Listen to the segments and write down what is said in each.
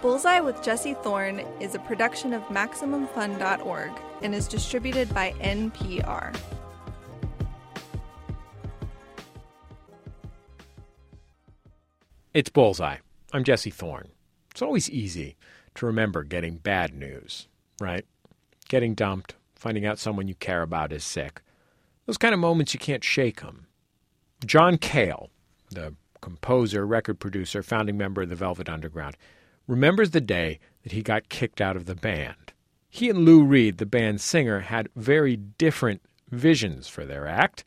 Bullseye with Jesse Thorne is a production of MaximumFun.org and is distributed by NPR. It's Bullseye. I'm Jesse Thorne. It's always easy to remember getting bad news, right? Getting dumped, finding out someone you care about is sick. Those kind of moments you can't shake them. John Cale, the composer, record producer, founding member of the Velvet Underground, remembers the day that he got kicked out of the band. He and Lou Reed, the band's singer, had very different visions for their act.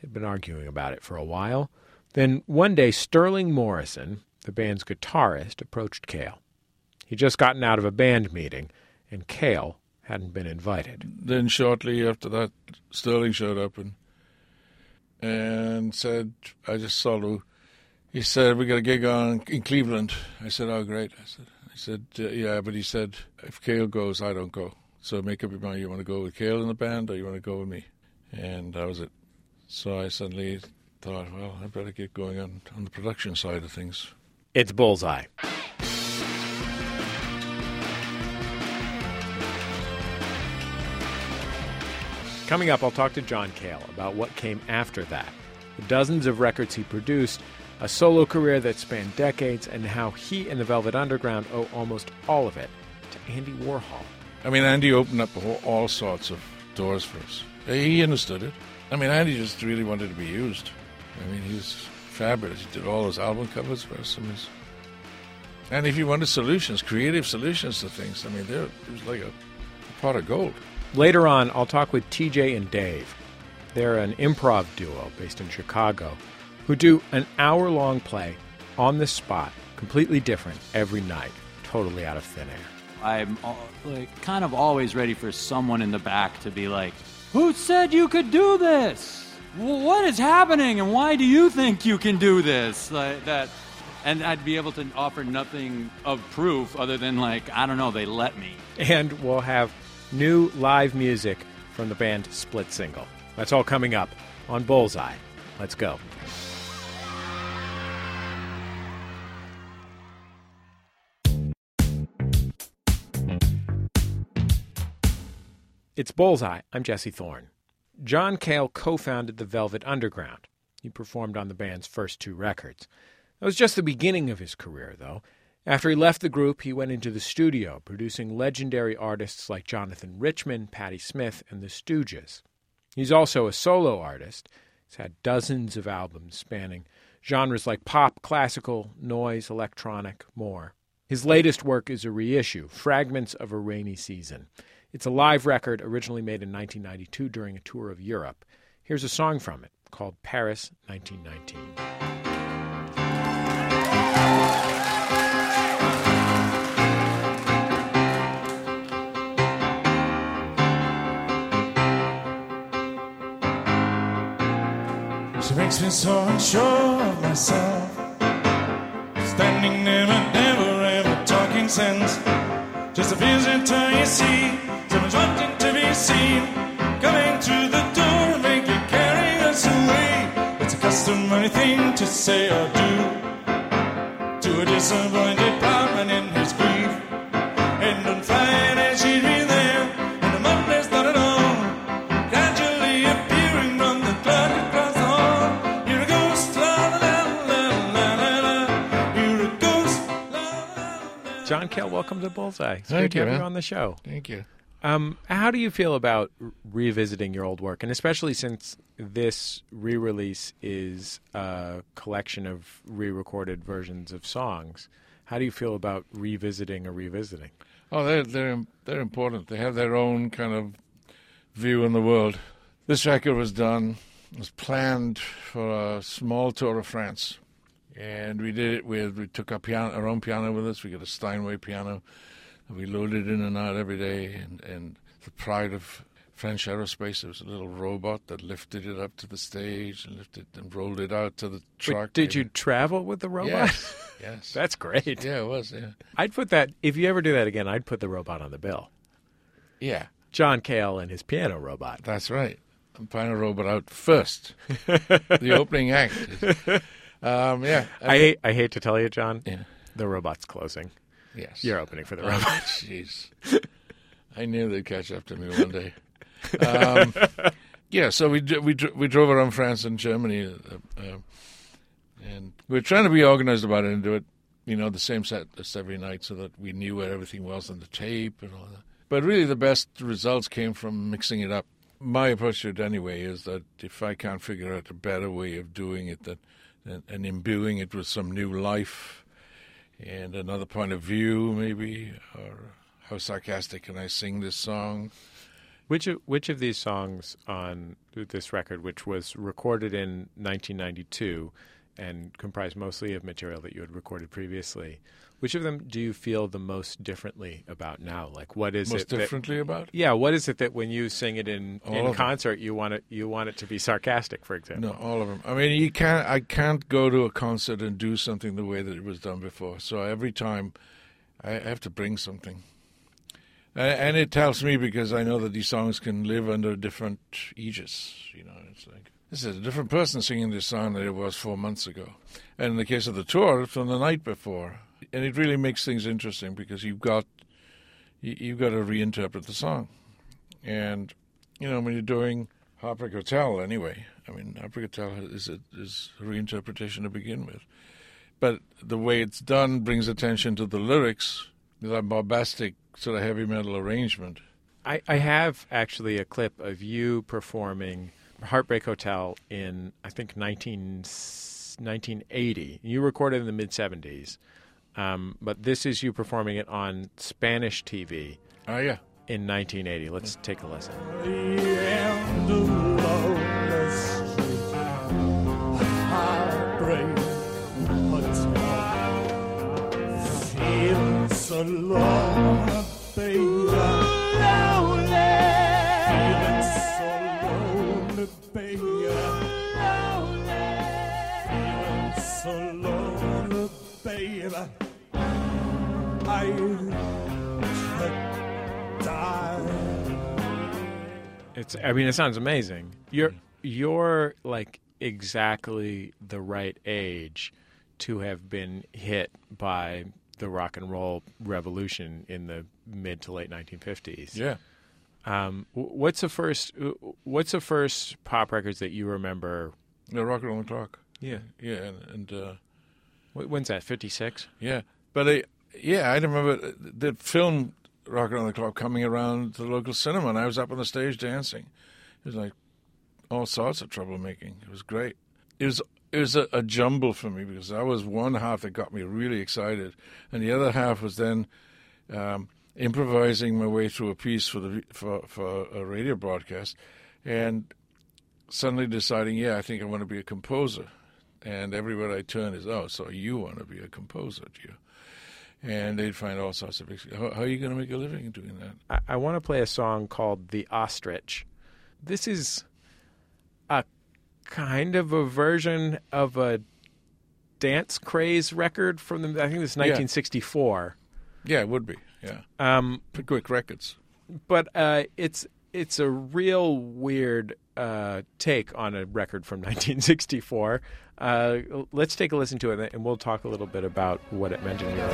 They'd been arguing about it for a while. Then one day, Sterling Morrison, the band's guitarist, approached Cale. He'd just gotten out of a band meeting, and Cale hadn't been invited. Then shortly after that, Sterling showed up and and said, "I just saw Lou." He said, "We got a gig on in Cleveland." I said, "Oh, great." I said, "He said, yeah," but he said, "If Cale goes, I don't go. So make up your mind. You want to go with Cale in the band, or you want to go with me?" And that was it. So I suddenly thought, well, I better get going on on the production side of things. It's Bullseye. Coming up, I'll talk to John Cale about what came after that, the dozens of records he produced, a solo career that spanned decades, and how he and the Velvet Underground owe almost all of it to Andy Warhol. I mean, Andy opened up whole, all sorts of doors for us. He understood it. I mean, Andy just really wanted to be used. I mean, he was fabulous. He did all those album covers for us. I mean, and if you wanted solutions, creative solutions to things, I mean, there it was like a, a pot of gold. Later on, I'll talk with TJ and Dave. They're an improv duo based in Chicago who do an hour long play on the spot, completely different every night, totally out of thin air. I'm like kind of always ready for someone in the back to be like, "Who said you could do this? What is happening, and why do you think you can do this?" Like that, and I'd be able to offer nothing of proof other than like, I don't know, they let me. And we'll have new live music from the band Split Single. That's all coming up on Bullseye. Let's go. It's Bullseye. I'm Jesse Thorne. John Cale co founded the Velvet Underground. He performed on the band's first two records. That was just the beginning of his career, though. After he left the group, he went into the studio, producing legendary artists like Jonathan Richman, Patti Smith, and the Stooges. He's also a solo artist. He's had dozens of albums spanning genres like pop, classical, noise, electronic, more. His latest work is a reissue, Fragments of a Rainy Season. It's a live record originally made in 1992 during a tour of Europe. Here's a song from it called Paris 1919. She makes me so unsure of myself. Standing there but never ever talking sense. Just a visitor you see, someone's wanting to be seen. Coming through the door make you carry us away. It's a customary thing to say or do to a disappointed plowman in John Cale, welcome to Bullseye. It's Thank great to you, have you on the show. Thank you. Um, how do you feel about revisiting your old work, and especially since this re-release is a collection of re-recorded versions of songs? How do you feel about revisiting or revisiting? Oh, they're they're they're important. They have their own kind of view in the world. This record was done was planned for a small tour of France, and we did it with we took our piano, our own piano with us. We got a Steinway piano, and we loaded it in and out every day. And and the pride of French aerospace, there was a little robot that lifted it up to the stage and lifted and rolled it out to the truck. did you travel with the robot? Yes. yes. That's great. yeah, it was. Yeah. I'd put that if you ever do that again. I'd put the robot on the bill. Yeah. John Cale and his piano robot. That's right. I'm playing a robot out first. the opening act. Um, yeah. I hate I hate to tell you, John. Yeah. The robot's closing. Yes. You're opening for the robot. Ramones. Jeez. I knew they'd catch up to me one day. Um, yeah, so we we we drove around France and Germany, uh, uh, and we are trying to be organized about it and do it, you know, the same set list every night, so that we knew where everything was on the tape and all that. But really, the best results came from mixing it up. My approach to it, anyway, is that if I can't figure out a better way of doing it, that and, and imbuing it with some new life and another point of view, maybe, or how sarcastic can I sing this song? Which of, which of these songs on this record, which was recorded in 1992 and comprised mostly of material that you had recorded previously, which of them do you feel the most differently about now? Like, what is Most it? that- differently about yeah, what is it that when you sing it in, All in of them. concert, you want it you want it to be sarcastic, for example? No, all of them. I mean, you can't. I can't go to a concert and do something the way that it was done before. So every time, I have to bring something, and, and it tells me because I know that these songs can live under a different aegis. You know, it's like this is a different person singing this song than it was four months ago, and in the case of the tour, from the night before, and it really makes things interesting because you've got you, you've got to reinterpret the song, and you know when you're doing Heartbreak Hotel anyway. I mean, Heartbreak Hotel is a, is a reinterpretation to begin with, but the way it's done brings attention to the lyrics, that bombastic sort of heavy metal arrangement. I, I have actually a clip of you performing Heartbreak Hotel in, I think, 19, 1980. You recorded in the mid 70s, um, but this is you performing it on Spanish TV Oh yeah, in 1980. Let's take a listen. end It's. I mean, it sounds amazing. You're you're like exactly the right age to have been hit by the rock and roll revolution in the mid to late 1950s. yeah. Um, what's the first? What's the first pop records that you remember? The Rock and Roll Clock. Yeah. Yeah, and, and uh, When's that? 56. yeah, but I, yeah, I remember the film Rock on the Clock coming around to the local cinema, and I was up on the stage dancing. It was like all sorts of troublemaking. It was great. It was it was a, a jumble for me because that was one half that got me really excited, and the other half was then um, improvising my way through a piece for the for for a radio broadcast, and suddenly deciding, yeah, I think I want to be a composer. And everywhere I turn is, oh, so you want to be a composer, do you? And they'd find all sorts of. How, how are you going to make a living doing that? I, I want to play a song called "The Ostrich." This is a kind of a version of a dance craze record from the. I think this is 1964. Yeah, it would be. Yeah, Um, Pickwick records. but uh, it's it's a real weird uh, take on a record from 1964. Uh, let's take a listen to it, and we'll talk a little bit about what it meant in your.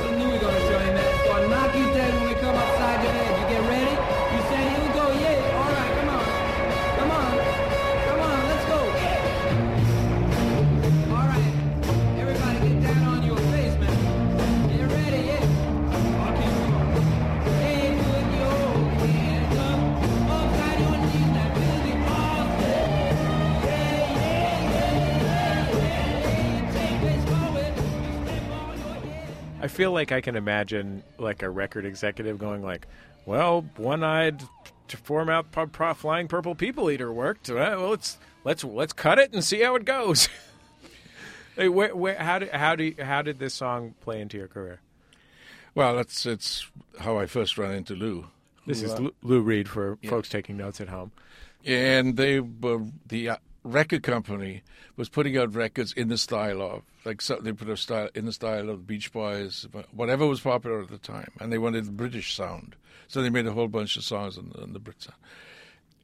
Feel like I can imagine like a record executive going like, "Well, one-eyed to form out pro- pro- flying purple people eater worked. Uh, well, let's let's let's cut it and see how it goes." hey, where, where, how did how do you- how did this song play into your career? Well, that's it's how I first ran into Lou. This who, is uh, Lou, Lou Reed for folks taking notes at home. and they were the uh, record company was putting out records in the style of like so they put a style in the style of the Beach Boys, whatever was popular at the time, and they wanted the British sound, so they made a whole bunch of songs on the, on the Brit sound.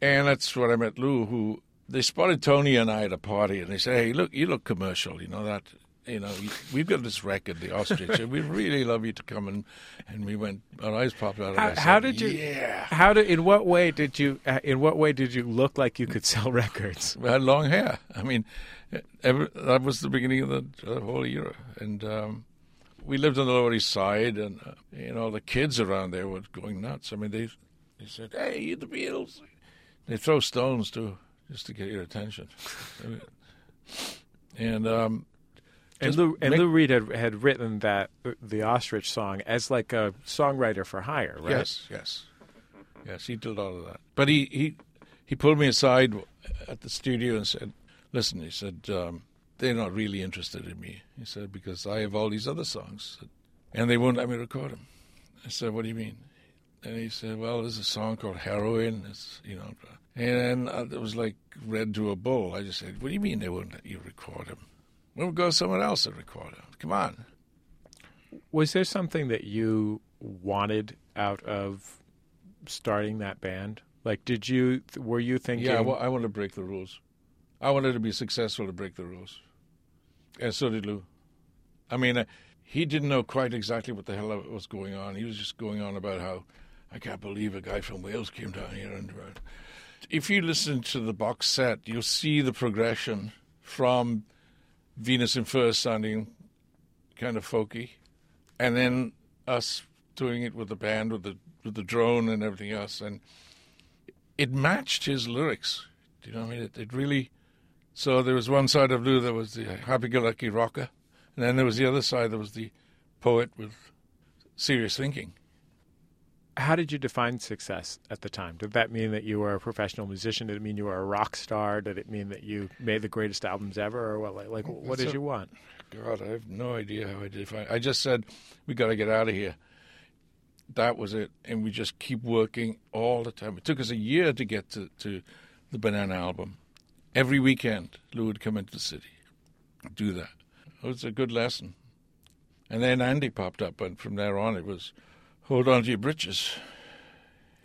And that's where I met Lou, who they spotted Tony and I at a party, and they said, "Hey, look, you look commercial, you know that." You know, we've got this record, The Ostrich, and we'd really love you to come and and we went. Our eyes popped out. How, how did you? Yeah. How did? In what way did you? uh, In what way did you look like you could sell records? We had long hair. I mean, that was the beginning of the, the whole era. And um, we lived on the Lower East Side, and uh, you know the kids around there were going nuts. I mean, they they said, "Hey, you the Beatles." They throw stones too, just to get your attention. and um, And Lou, and Lou Reed had had written that uh, the ostrich song as like a songwriter for hire, right? Yes, yes, yes. He did all of that. But he he he pulled me aside at the studio and said, "Listen," he said, um, "they're not really interested in me." He said because I have all these other songs, and they won't let me record them. I said, "What do you mean?" And he said, "Well, there's a song called Heroin. It's you know." And uh, it was like red to a bull. I just said, "What do you mean they won't let you record them? We'll go somewhere else and record them. Come on." Was there something that you wanted out of starting that band? Like, did you? Were you thinking? Yeah, well, I want to break the rules. I wanted to be successful to break the rules. And so did Lou. I mean, uh, he didn't know quite exactly what the hell was going on. He was just going on about how I can't believe a guy from Wales came down here. And uh, if you listen to the box set, you'll see the progression from Venus in Furs sounding kind of folky, and then us doing it with the band, with the with the drone and everything else, and it matched his lyrics. Do you know what I mean? It, it really. So there was one side of Lou that was the happy-go-lucky rocker, and then there was the other side that was the poet with serious thinking. How did you define success at the time? Did that mean that you were a professional musician? Did it mean you were a rock star? Did it mean that you made the greatest albums ever, or what? Like, like what did a- you want? God, I have no idea how I define. I just said we got to get out of here. That was it, and we just keep working all the time. It took us a year to get to, to the Banana album. Every weekend, Lou would come into the city, do that. It was a good lesson. And then Andy popped up, and from there on, it was hold on to your britches.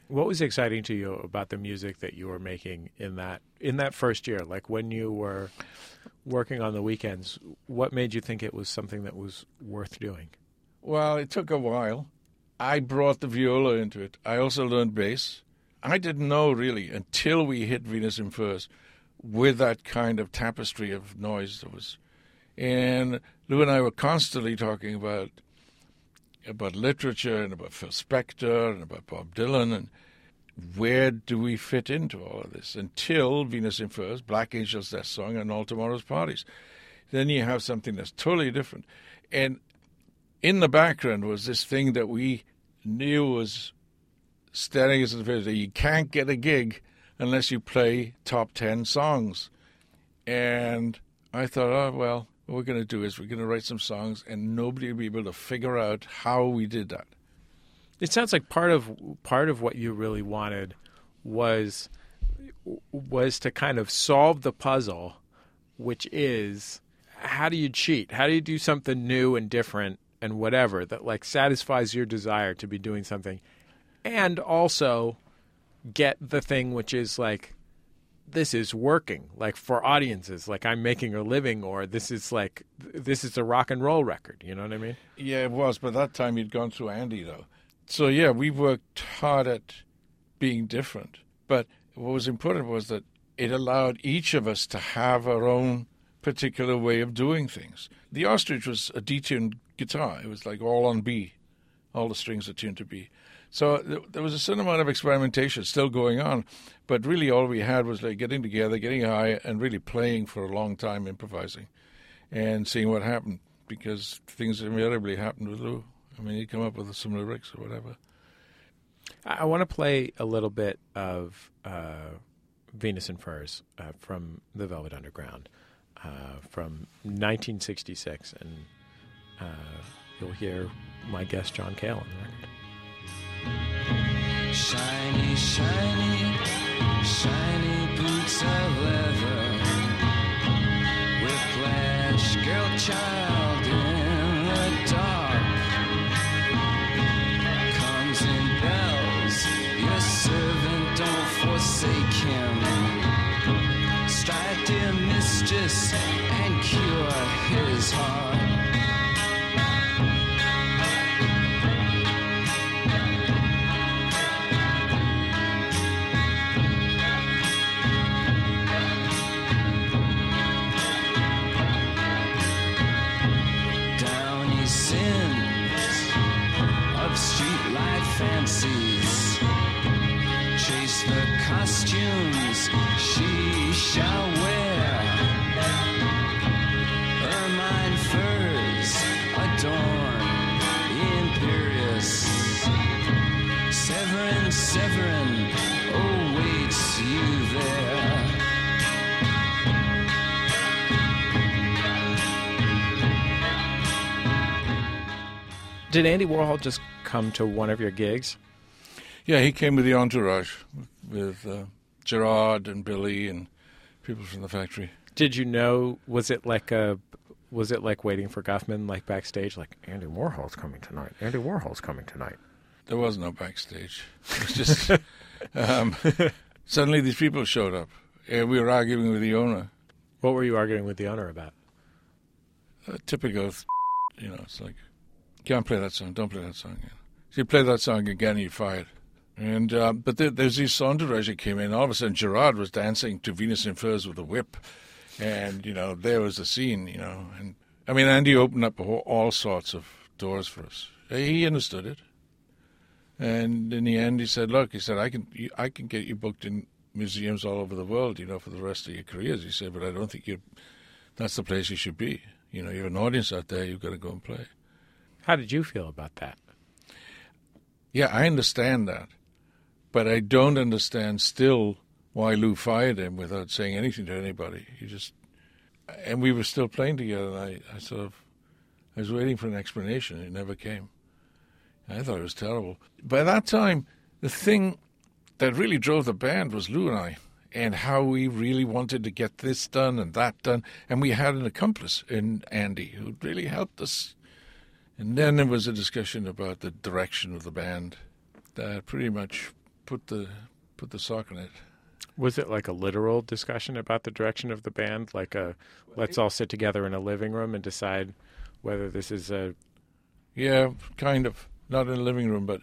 What was exciting to you about the music that you were making in that in that first year? Like when you were working on the weekends, what made you think it was something that was worth doing? Well, it took a while. I brought the viola into it. I also learned bass. I didn't know really until we hit Venus in Furs with that kind of tapestry of noise that was. And Lou and I were constantly talking about about literature and about Phil Spector and about Bob Dylan and where do we fit into all of this until Venus in Furs, Black Angels, that song, and All Tomorrow's Parties. Then you have something that's totally different. And in the background was this thing that we knew was staring us in the face that you can't get a gig unless you play top 10 songs. And I thought, oh, well, what we're going to do is we're going to write some songs and nobody will be able to figure out how we did that. It sounds like part of part of what you really wanted was was to kind of solve the puzzle, which is how do you cheat? How do you do something new and different and whatever that like satisfies your desire to be doing something, and also get the thing which is like this is working like for audiences like i'm making a living or this is like this is a rock and roll record you know what i mean Yeah, it was. but that time, you'd gone through Andy, though. So, yeah, we worked hard at being different. But what was important was that it allowed each of us to have our own particular way of doing things. The ostrich was a detuned guitar, it was like all on B, all the strings are tuned to B. So th- there was a certain amount of experimentation still going on, but really all we had was like getting together, getting high, and really playing for a long time, improvising, and seeing what happened. Because things invariably happened with Lou. I mean, he'd come up with some lyrics or whatever. I, I want to play a little bit of uh, Venus in Furs uh, from the Velvet Underground uh, from 1966, and uh, you'll hear my guest John Cale on the record. Shiny, shiny, shiny boots of leather. Whiplash, girl child in the dark. Comes in bells, your servant don't forsake him. Strike dear mistress and cure his heart. Chase the costumes she shall wear. Ermine furs adorn the imperious. Severin, Severin awaits you there. Did Andy Warhol just come to one of your gigs? Yeah, he came with the entourage with uh, Gerard and Billy and people from the factory. Did you know? Was it like a? Was it like waiting for Guffman, like backstage, like Andy Warhol's coming tonight? Andy Warhol's coming tonight. There was no backstage. It was just um, suddenly these people showed up, and we were arguing with the owner. What were you arguing with the owner about? Uh, typical, you know. It's like, can't play that song. Don't play that song again. If you play that song again, you're fired. And uh, but there, there's this entourage that came in. All of a sudden, Gerard was dancing to Venus in Furs with a whip, and you know there was a scene. You know, and I mean Andy opened up whole, all sorts of doors for us. He understood it, and in the end, he said, "Look," he said, "I can you, I can get you booked in museums all over the world. You know, for the rest of your careers." He said, "But I don't think you that's the place you should be. You know, you have an audience out there. You've got to go and play." How did you feel about that? Yeah, I understand that. But I don't understand still why Lou fired him without saying anything to anybody. He just, and we were still playing together. And I, I sort of, I was waiting for an explanation. It never came. I thought it was terrible. By that time, the thing that really drove the band was Lou and I, and how we really wanted to get this done and that done. And we had an accomplice in Andy who really helped us. And then there was a discussion about the direction of the band that pretty much put the put the sock in it. Was it like a literal discussion about the direction of the band? Like a let's all sit together in a living room and decide whether this is a Yeah, kind of. Not in a living room, but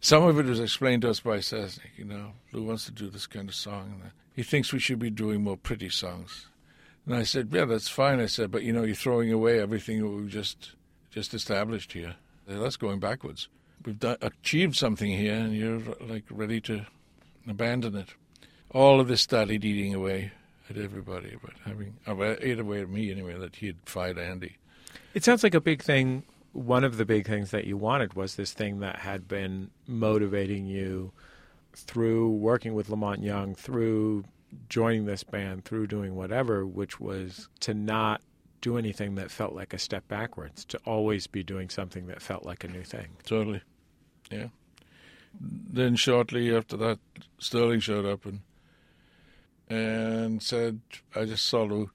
some of it was explained to us by Sesnick. You know, Lou wants to do this kind of song. And uh, he thinks we should be doing more pretty songs. And I said, yeah, that's fine. I said, but you know, you're throwing away everything that we've just just established here. That's going backwards. We've done, achieved something here, and you're like ready to abandon it. All of this started eating away at everybody, but having uh, ate away at me anyway. That he'd fired Andy. It sounds like a big thing. One of the big things that you wanted was this thing that had been motivating you through working with La Monte Young, through joining this band, through doing whatever, which was to not do anything that felt like a step backwards, to always be doing something that felt like a new thing. Totally, yeah. Then shortly after that, Sterling showed up and and said, "I just saw Lou."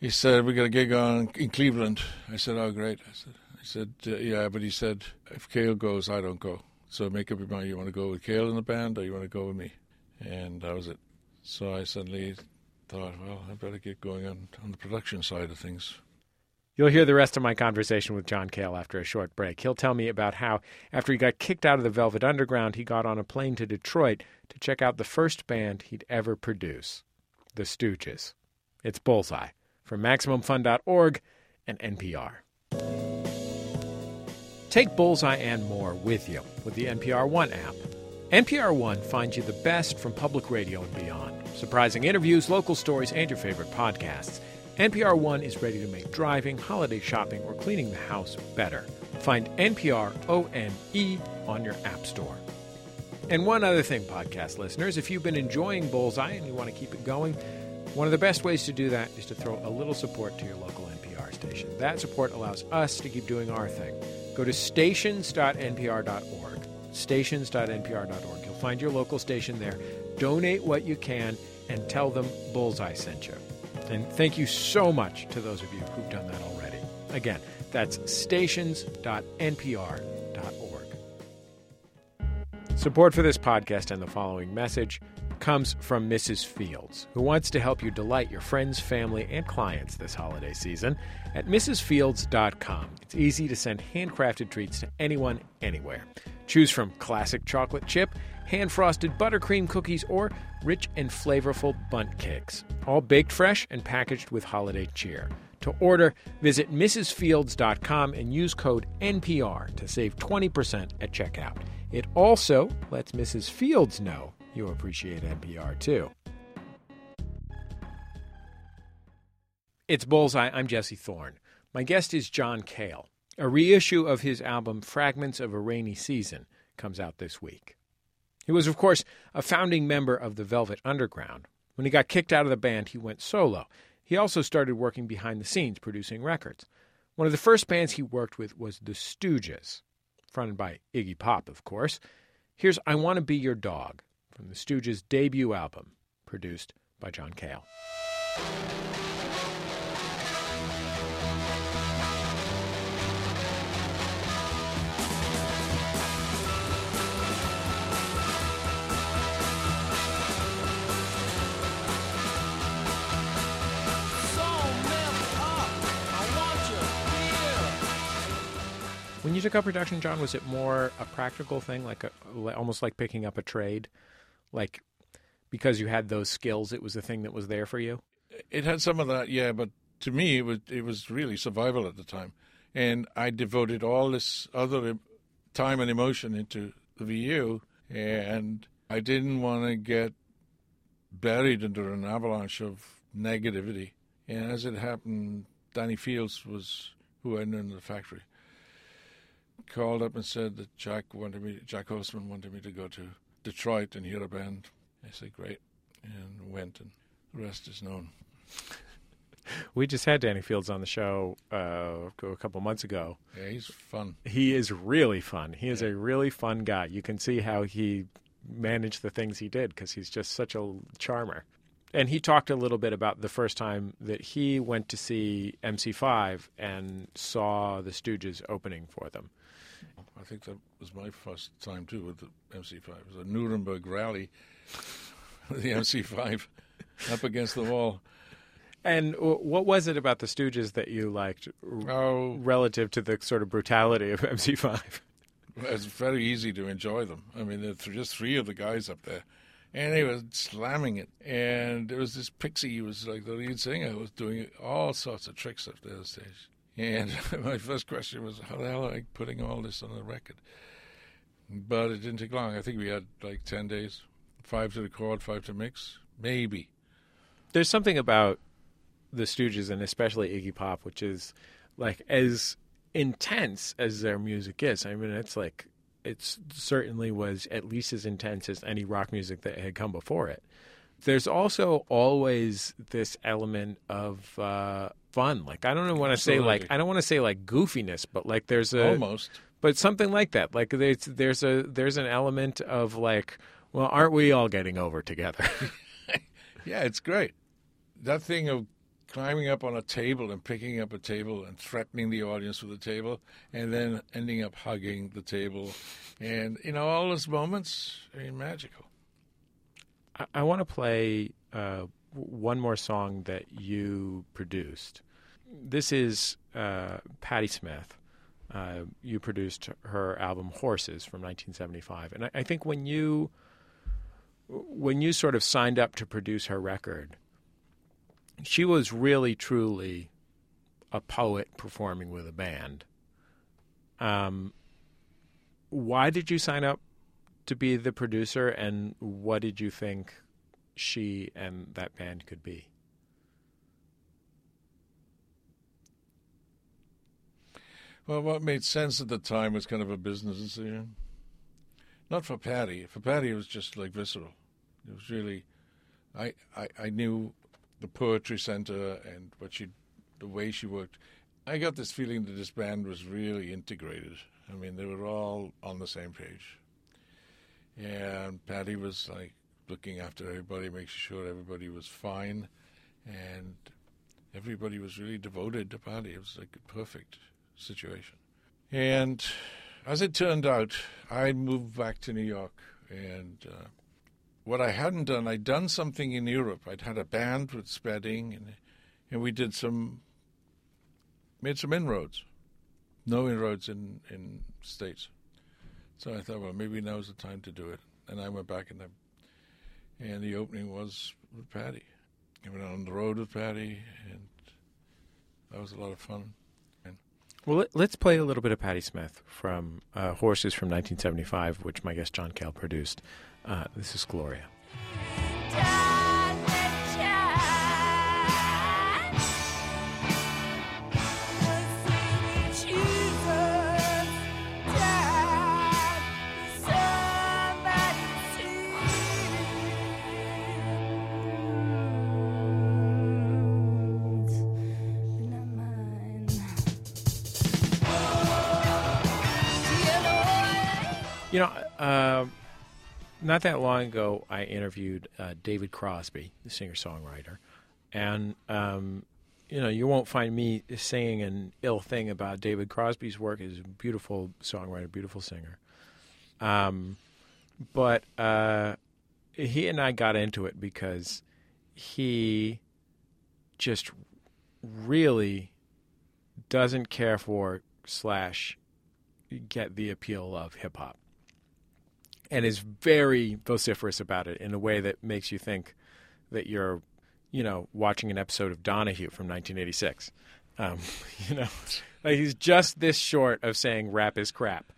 He said, "We got a gig on in Cleveland." I said, "Oh, great." I said, "I said, uh, yeah," but he said, "If Cale goes, I don't go. So make up your mind. You want to go with Cale in the band, or you want to go with me?" And that was it. So I suddenly thought, well, I better get going on on the production side of things. You'll hear the rest of my conversation with John Cale after a short break. He'll tell me about how, after he got kicked out of the Velvet Underground, he got on a plane to Detroit to check out the first band he'd ever produce, The Stooges. It's Bullseye from MaximumFun.org and NPR. Take Bullseye and more with you with the NPR One app. NPR One finds you the best from public radio and beyond. Surprising interviews, local stories, and your favorite podcasts. NPR One is ready to make driving, holiday shopping, or cleaning the house better. Find NPR ONE on your App Store. And one other thing, podcast listeners, if you've been enjoying Bullseye and you want to keep it going, one of the best ways to do that is to throw a little support to your local NPR station. That support allows us to keep doing our thing. Go to stations.npr.org. Stations.npr.org. You'll find your local station there. Donate what you can and tell them Bullseye sent you. And thank you so much to those of you who've done that already. Again, that's stations.npr.org. Support for this podcast and the following message comes from Mrs. Fields, who wants to help you delight your friends, family, and clients this holiday season at mrsfields.com. It's easy to send handcrafted treats to anyone, anywhere. Choose from classic chocolate chip, hand frosted buttercream cookies, or rich and flavorful bundt cakes, all baked fresh and packaged with holiday cheer. To order, visit mrsfields.com and use code NPR to save 20% at checkout. It also lets Mrs. Fields know you appreciate NPR too. It's Bullseye. I'm Jesse Thorne. My guest is John Cale. A reissue of his album Fragments of a Rainy Season comes out this week. He was, of course, a founding member of the Velvet Underground. When he got kicked out of the band, he went solo. He also started working behind the scenes, producing records. One of the first bands he worked with was The Stooges, fronted by Iggy Pop, of course. Here's I Want to Be Your Dog from The Stooges' debut album, produced by John Cale. When you took up production, John, was it more a practical thing, like a, almost like picking up a trade, like because you had those skills, it was the thing that was there for you? It had some of that, yeah, but to me, it was it was really survival at the time, and I devoted all this other time and emotion into the VU, and I didn't want to get buried under an avalanche of negativity. And as it happened, Danny Fields was who I knew in the factory called up and said that Jac wanted me, Jac Holzman wanted me to go to Detroit and hear a band. I said, great, and went, and the rest is known. We just had Danny Fields on the show uh, a couple months ago. Yeah, he's fun. He is really fun. He is a really fun guy. You can see how he managed the things he did because he's just such a charmer. And he talked a little bit about the first time that he went to see MC5 and saw the Stooges opening for them. I think that was my first time too with the MC5. It was a Nuremberg rally with the MC5 up against the wall. And what was it about the Stooges that you liked Oh, relative to the sort of brutality of MC5? it's very easy to enjoy them. I mean, there are just three of the guys up there, and they were slamming it. And there was this Pixie who was like the lead singer, who was doing all sorts of tricks up there on stage. And my first question was, how the hell are I putting all this on the record? But it didn't take long. I think we had like 10 days, five to record, five to mix, maybe. There's something about the Stooges and especially Iggy Pop, which is like as intense as their music is. I mean, it's like it certainly was at least as intense as any rock music that had come before it. There's also always this element of uh, fun. Like I don't want to say like I don't want to say like goofiness, but like there's a Almost. but something like that. Like there's there's a there's an element of like, well, aren't we all getting over together? Yeah, it's great. That thing of climbing up on a table and picking up a table and threatening the audience with a table and then ending up hugging the table. And, you know, all those moments, I mean, magical. I, I want to play uh, one more song that you produced. This is uh, Patti Smith. Uh, you produced her album Horses from 1975, and I, I think when you when you sort of signed up to produce her record, she was really truly a poet performing with a band. Um, why did you sign up to be the producer, and what did you think she and that band could be? Well, what made sense at the time was kind of a business decision. Not for Patti. For Patti, it was just like visceral. It was really, I, I, I knew the poetry center and what she, the way she worked. I got this feeling that this band was really integrated. I mean, they were all on the same page. And Patti was like looking after everybody, making sure everybody was fine, and everybody was really devoted to Patti. It was like a perfect situation. And as it turned out, I moved back to New York, and uh, what I hadn't done, I'd done something in Europe. I'd had a band with Spedding, and and we did some, made some inroads, no inroads in in states. So I thought, well, maybe now's the time to do it. And I went back and I, and the opening was with Patti. I went on the road with Patti, and that was a lot of fun. Well, let- let's play a little bit of Patti Smith from uh, Horses from 1975, which my guest John Cale produced. Uh, this is Gloria. Know, uh, not that long ago, I interviewed uh, David Crosby, the singer songwriter, and um, you know, you won't find me saying an ill thing about David Crosby's work. He's a beautiful songwriter, beautiful singer. Um, but uh, he and I got into it because he just really doesn't care for slash get the appeal of hip hop and is very vociferous about it in a way that makes you think that you're, you know, watching an episode of Donahue from 1986. Um, you know, like he's just this short of saying rap is crap.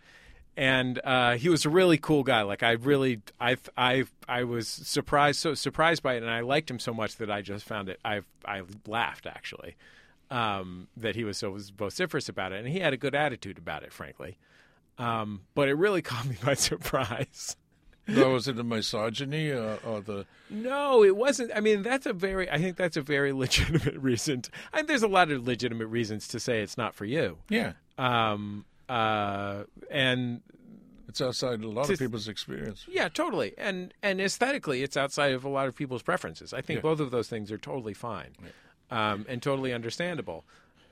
And uh, he was a really cool guy. Like I really, I, I, I was surprised, so surprised by it, and I liked him so much that I just found it. I, I laughed actually um, that he was so vociferous about it, and he had a good attitude about it, frankly. Um, but it really caught me by surprise. No, was it the misogyny or, or the? No, it wasn't. I mean, that's a very. I think that's a very legitimate reason. To, I mean, there's a lot of legitimate reasons to say it's not for you. Yeah, Um, uh, and it's outside a lot of people's experience. yeah, totally. And and aesthetically, it's outside of a lot of people's preferences. I think Yeah. both of those things are totally fine, um, and totally understandable.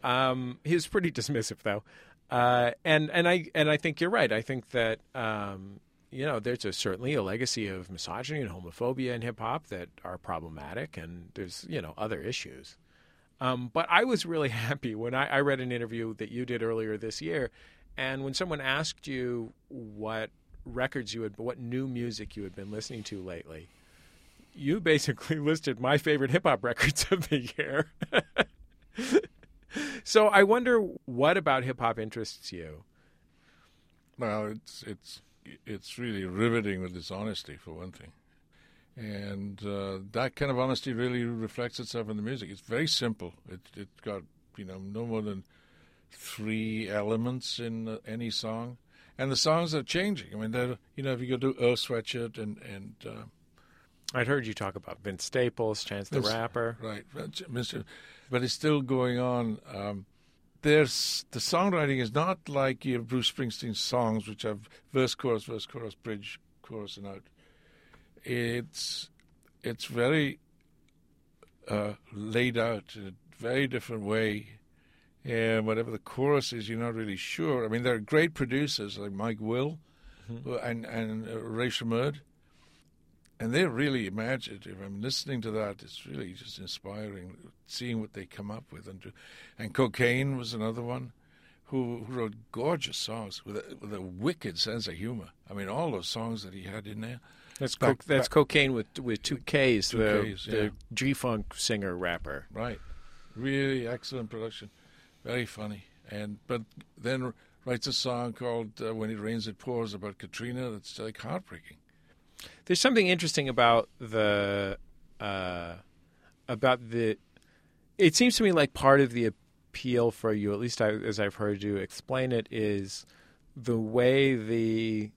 Um, he was pretty dismissive, though, uh, and and I and I think you're right. I think that um, you know there's a, certainly a legacy of misogyny and homophobia in hip hop that are problematic, and there's you know other issues. Um, but I was really happy when I, I read an interview that you did earlier this year, and when someone asked you what records you had, what new music you had been listening to lately, you basically listed my favorite hip hop records of the year. so I wonder what about hip hop interests you. Well, it's it's it's really riveting with its honesty for one thing, and uh, that kind of honesty really reflects itself in the music. It's very simple. It it got you know no more than three elements in uh, any song, and the songs are changing. I mean, they're you know if you go to Earl Sweatshirt and and uh, I'd heard you talk about Vince Staples, Chance the Yes. Rapper. Right, Mr. But it's still going on. Um, there's the songwriting is not like your Bruce Springsteen songs, which have verse, chorus, verse, chorus, bridge, chorus, and out. It's it's very uh, laid out in a very different way. And whatever the chorus is, you're not really sure. I mean, there are great producers like Mike Will who- and and uh, Rae Sremmurd and they're really imaginative. I'm listening to that; it's really just inspiring, seeing what they come up with. And do- and Kokane was another one, who, who wrote gorgeous songs with a, with a wicked sense of humor. I mean, all those songs that he had in there. That's Back- co- that's back- Kokane with with two Ks. Two the Ks, the. G Funk singer rapper. Right, really excellent production, very funny. And but then writes a song called uh, "When It Rains It Pours" about Katrina. That's like heartbreaking. There's something interesting about the uh, about the. It seems to me like part of the appeal for you, at least I, as I've heard you explain it, is the way the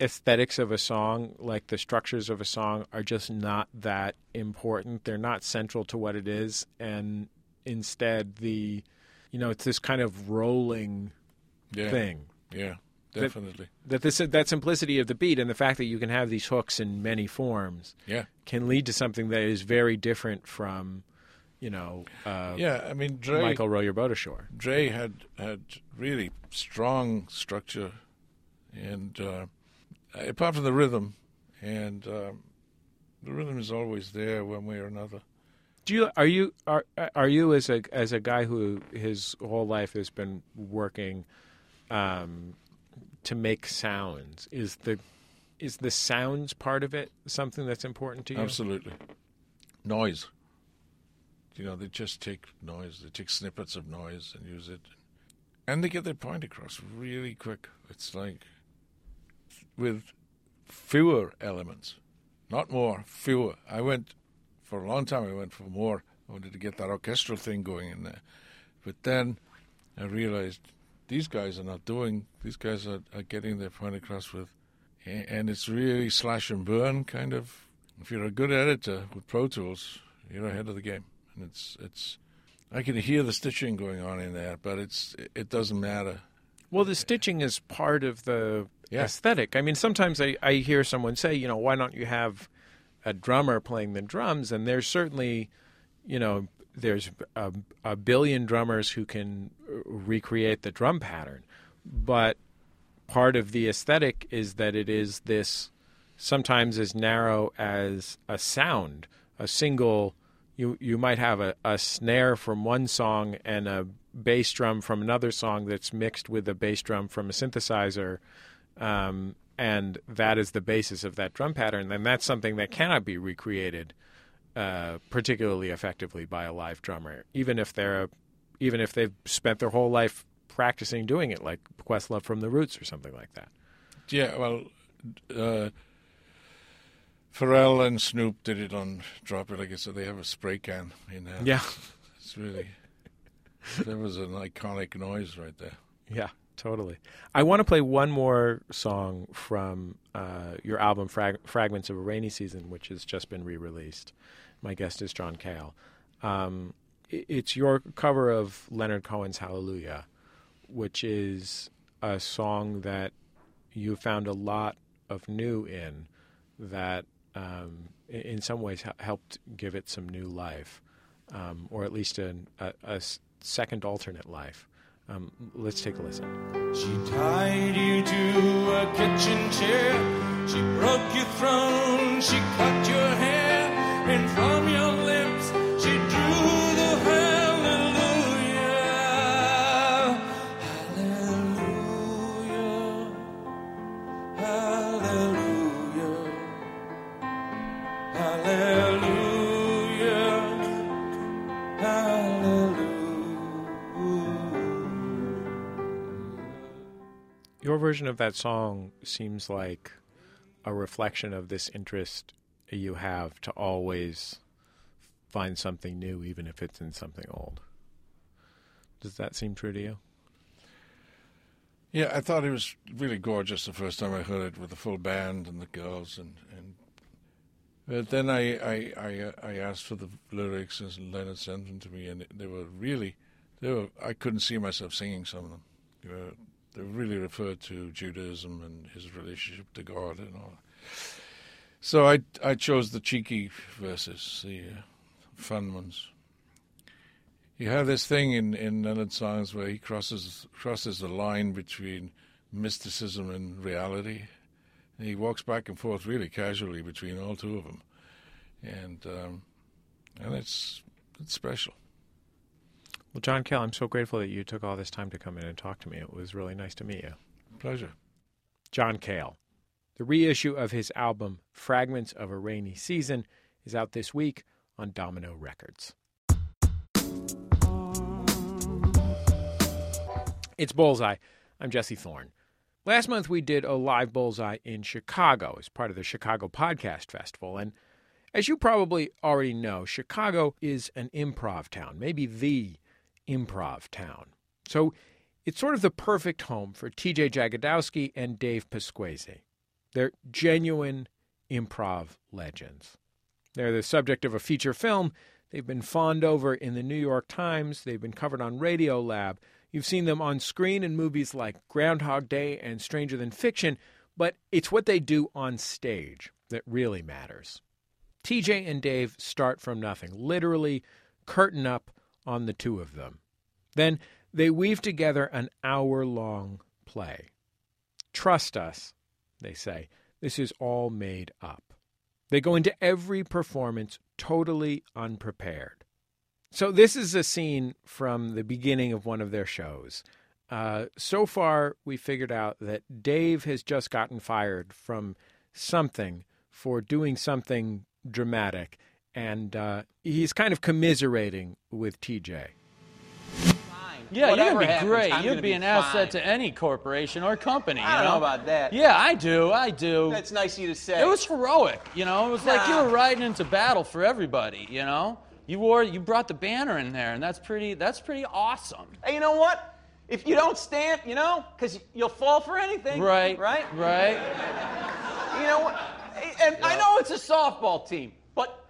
aesthetics of a song, like the structures of a song, are just not that important. They're not central to what it is, and instead the, you know, it's this kind of rolling Yeah, thing yeah, definitely. that this that simplicity of the beat and the fact that you can have these hooks in many forms Yeah, can lead to something that is very different from, you know, uh, yeah. I mean, Dre. Michael Row Your Boat Ashore. Dre had had really strong structure, and uh, apart from the rhythm, and um, the rhythm is always there one way or another. Do you are you are are you as a as a guy who his whole life has been working um, to make sounds? Is the is the sounds part of it something that's important to you? Absolutely, noise. you know, they just take noise, they take snippets of noise and use it, and they get their point across really quick. It's like with fewer elements, not more, fewer. I went for a long time. I went for more. I wanted to get that orchestral thing going in there, but then I realized these guys are not doing. These guys are, are getting their point across with, and it's really slash and burn kind of. If you're a good editor with Pro Tools, you're ahead of the game, and it's it's. I can hear the stitching going on in there, but it's it doesn't matter. Well, the stitching is part of the Yeah. aesthetic. I mean, sometimes I, I hear someone say, you know, why don't you have a drummer playing the drums? And there's certainly, you know, there's a, a billion drummers who can recreate the drum pattern. But part of the aesthetic is that it is this sometimes as narrow as a sound, a single. You you might have a, a snare from one song and a bass drum from another song that's mixed with a bass drum from a synthesizer, um, and that is the basis of that drum pattern. Then that's something that cannot be recreated uh, particularly effectively by a live drummer, even if they're even if they've spent their whole life practicing doing it, like Questlove from the Roots or something like that. Yeah, well, uh, Pharrell and Snoop did it on Drop It Like It, so they have a spray can in there. Yeah, It's really, there was an iconic noise right there. yeah, totally. I want to play one more song from uh, your album Frag- "Fragments of a Rainy Season," which has just been re-released. My guest is John Cale. Um, it's your cover of Leonard Cohen's "Hallelujah," which is a song that you found a lot of new in that um, in some ways helped give it some new life, um, or at least a a, a second alternate life. Um, let's take a listen. She tied you to a kitchen chair. She broke your throne. She cut your hair. And from your lips, version of that song seems like a reflection of this interest you have to always find something new, even if it's in something old. Does that seem true to you? Yeah, I thought it was really gorgeous the first time I heard it with the full band and the girls, and and but then I I I, uh, I asked for the lyrics and Leonard sent them to me, and they were really they were I couldn't see myself singing some of them. They were they really referred to Judaism and his relationship to God and all. So I I chose the cheeky verses, the uh, fun ones. You have this thing in in Leonard's songs where he crosses crosses the line between mysticism and reality. And he walks back and forth really casually between all two of them, and um, and it's it's special. Well, John Cale, I'm so grateful that you took all this time to come in and talk to me. It was really nice to meet you. Pleasure. John Cale. The reissue of his album Fragments of a Rainy Season is out this week on Domino Records. It's Bullseye. I'm Jesse Thorne. Last month we did a live Bullseye in Chicago as part of the Chicago Podcast Festival. And as you probably already know, Chicago is an improv town, maybe the improv town. So it's sort of the perfect home for TJ Jagodowski and Dave Pasquesi. They're genuine improv legends. They're the subject of a feature film. They've been fawned over in the New York Times. They've been covered on Radio Lab. You've seen them on screen in movies like Groundhog Day and Stranger Than Fiction, but it's what they do on stage that really matters. TJ and Dave start from nothing, literally curtain up on the two of them. Then they weave together an hour long play. Trust us, they say. This is all made up. They go into every performance totally unprepared. So, this is a scene from the beginning of one of their shows. Uh, so far, we figured out that Dave has just gotten fired from something for doing something dramatic, and uh, he's kind of commiserating with TJ. Yeah, Whatever you'd be happens, great. I'm you'd be be an fine. asset to any corporation or company. I don't know know about that. Yeah, I do. I do. That's nice of you to say. It was heroic, you know. It was like you were riding into battle for everybody, you know. You wore, you brought the banner in there, and that's pretty. That's pretty awesome. Hey, you know what? If you don't stand, you know, because you'll fall for anything. Right. Right. Right. You know what? And I know it's a softball team, but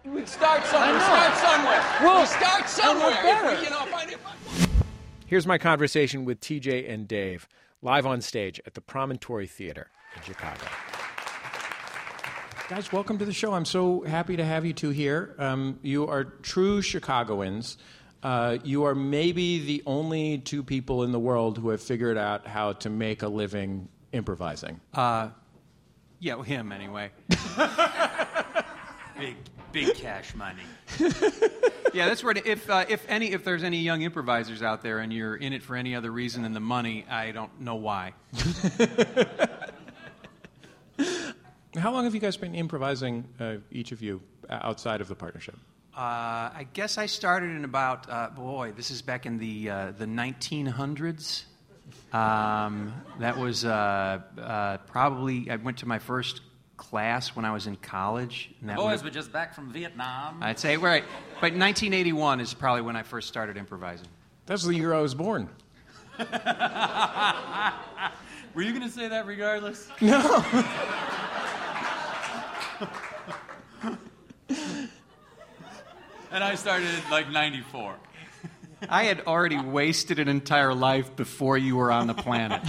we start somewhere. We know. start somewhere. Well, we start somewhere. better. If we, you know, if I, if I, Here's my conversation with TJ and Dave live on stage at the Promontory Theater in Chicago. Guys, welcome to the show. I'm so happy to have you two here. Um, you are true Chicagoans. Uh, you are maybe the only two people in the world who have figured out how to make a living improvising. Uh, yeah, well, him anyway. big, big cash money. Yeah, that's where if uh, if any if there's any young improvisers out there and you're in it for any other reason than the money, I don't know why. How long have you guys been improvising, uh, each of you, uh, outside of the partnership? Uh, I guess I started in about uh, boy, this is back in the uh, the 1900s. Um, that was uh, uh, probably I went to my first class when I was in college. And that Boys were just back from Vietnam. I'd say right, but 1981 is probably when I first started improvising. That's the year I was born. Were you going to say that regardless? No. and I started like 94. I had already wasted an entire life before you were on the planet.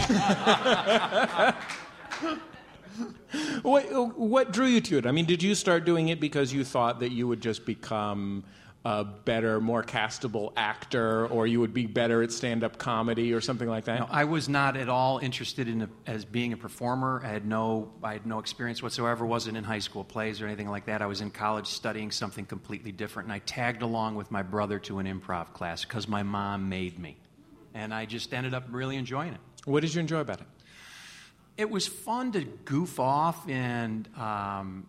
What, what drew you to it? I mean, did you start doing it because you thought that you would just become a better, more castable actor, or you would be better at stand-up comedy, or something like that? No, I was not at all interested in a, as being a performer. I had no, I had no experience whatsoever. wasn't in high school plays or anything like that. I was in college studying something completely different, and I tagged along with my brother to an improv class because my mom made me, and I just ended up really enjoying it. What did you enjoy about it? It was fun to goof off and. Um,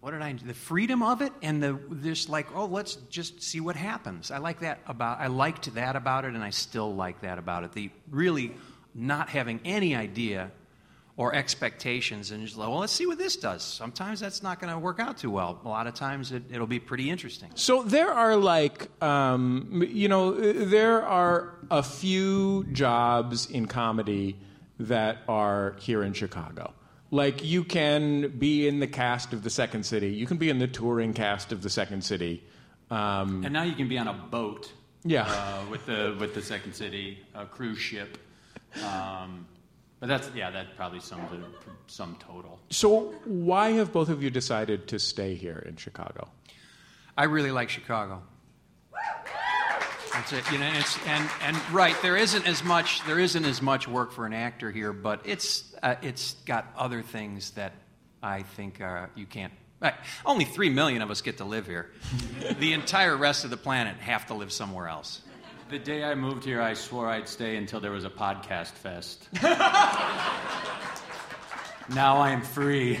what did I? The freedom of it, and the this like, oh, let's just see what happens. I like that about. I liked that about it, and I still like that about it. The really not having any idea or expectations, and just like, well, let's see what this does. Sometimes that's not going to work out too well. A lot of times it, it'll be pretty interesting. So there are like, um, you know, there are a few jobs in comedy that are here in Chicago. Like you can be in the cast of the Second City, you can be in the touring cast of the Second City. Um, And now you can be on a boat. Yeah. Uh, with the with the Second City, a cruise ship. Um, but that's yeah, that probably sums it sum total. so why have both of you decided to stay here in Chicago? I really like Chicago. That's it. You know, and it's and and right. There isn't as much. There isn't as much work for an actor here, but it's uh, it's got other things that I think uh, you can't. Right. Only three million of us get to live here. the entire rest of the planet have to live somewhere else. The day I moved here, I swore I'd stay until there was a podcast fest. now I am free.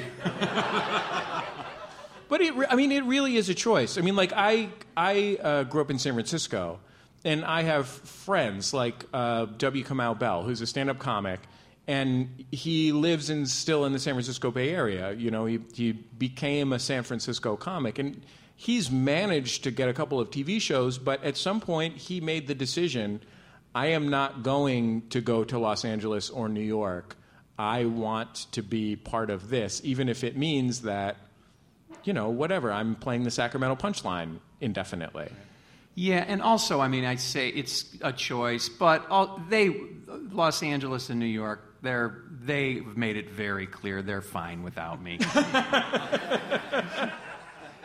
But it, I mean, it really is a choice. I mean, like I, I uh, grew up in San Francisco, and I have friends like uh, W. Kamau Bell, who's a stand-up comic, and he lives in still in the San Francisco Bay Area. You know, he he became a San Francisco comic, and he's managed to get a couple of TV shows. But at some point, he made the decision: I am not going to go to Los Angeles or New York. I want to be part of this, even if it means that you know, whatever. I'm playing the Sacramento punchline indefinitely. Yeah, and also, I mean, I'd say it's a choice, but all, they, Los Angeles and New York, they're they've made it very clear they're fine without me.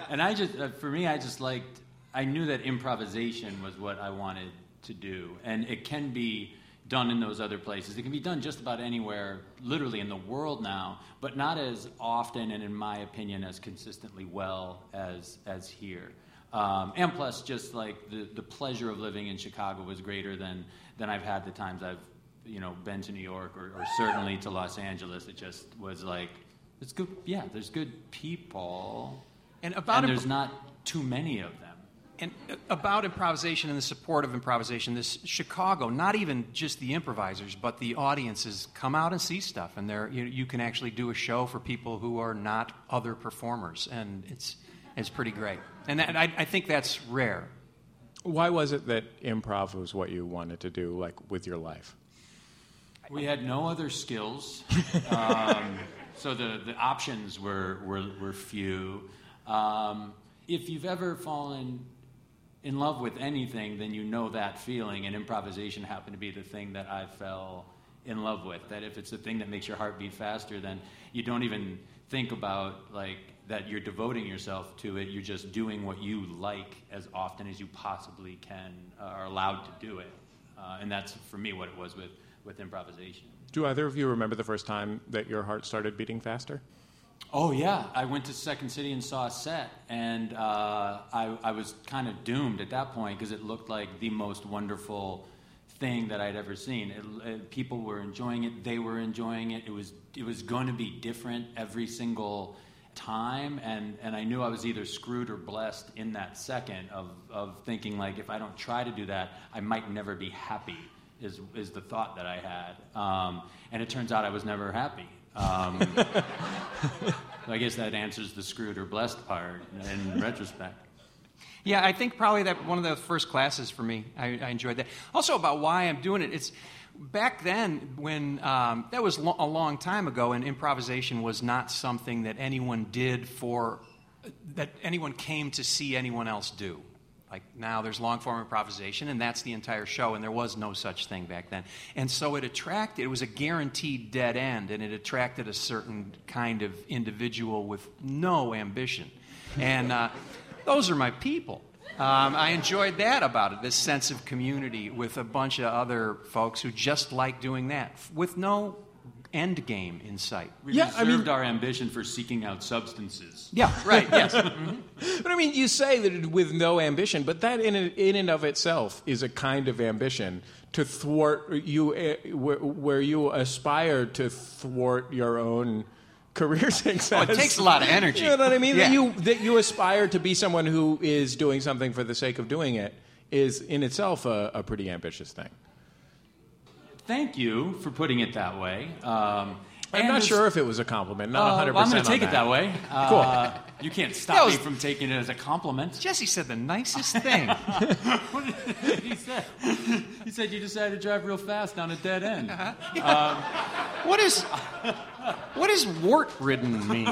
And I just, uh, for me, I just liked, I knew that improvisation was what I wanted to do. And it can be done in those other places. It can be done just about anywhere, literally in the world now, but not as often and, in my opinion, as consistently well as, as here. Um, and plus, just like the, the pleasure of living in Chicago was greater than, than I've had the times I've you know, been to New York or, or certainly to Los Angeles. It just was like, it's good. Yeah, there's good people. And about and imp- there's not too many of them. and uh, about improvisation and the support of improvisation, this Chicago, not even just the improvisers, but the audiences come out and see stuff, and there you, you can actually do a show for people who are not other performers, and it's it's pretty great. And that, I, I think that's rare. Why was it that improv was what you wanted to do, like with your life? We had no other skills, um, so the, the options were, were, were few. Um, if you've ever fallen in love with anything, then you know that feeling, and improvisation happened to be the thing that I fell in love with. That if it's the thing that makes your heart beat faster, then you don't even think about like that you're devoting yourself to it. You're just doing what you like as often as you possibly can, uh, are allowed to do it, uh, and that's for me what it was with with improvisation. Do either of you remember the first time that your heart started beating faster? Oh yeah, I went to Second City and saw a set, and uh, I, I was kind of doomed at that point because it looked like the most wonderful thing that I'd ever seen. It, it, people were enjoying it; they were enjoying it. It was it was going to be different every single time, and, and I knew I was either screwed or blessed in that second of, of thinking like if I don't try to do that, I might never be happy. Is is the thought that I had, um, and it turns out I was never happy. Um, I guess that answers the screwed or blessed part in retrospect. Yeah, I think probably that one of the first classes for me. I, I enjoyed that. Also about why I'm doing it. It's back then when um, that was lo- a long time ago, and improvisation was not something that anyone did for that anyone came to see anyone else do. Like now, there's long form improvisation, and that's the entire show, and there was no such thing back then. And so it attracted, it was a guaranteed dead end, and it attracted a certain kind of individual with no ambition. And uh, those are my people. Um, I enjoyed that about it, this sense of community with a bunch of other folks who just like doing that with no end game in sight. We Yeah, I mean- our ambition for seeking out substances. Yeah, right, yes. But I mean, you say that with no ambition, but that in, in and of itself is a kind of ambition to thwart you, where, where you aspire to thwart your own career success. Oh, it takes a lot of energy. You know what I mean? That you that you aspire to be someone who is doing something for the sake of doing it is in itself a, a pretty ambitious thing. Thank you for putting it that way. Um, I'm not sure if it was a compliment. Not Uh, 100. well, I'm going to take it that way. Cool. Uh, you can't stop was- me from taking it as a compliment. Jesse said the nicest thing. what did he say? He said you decided to drive real fast down a dead end. what is what does wart ridden mean?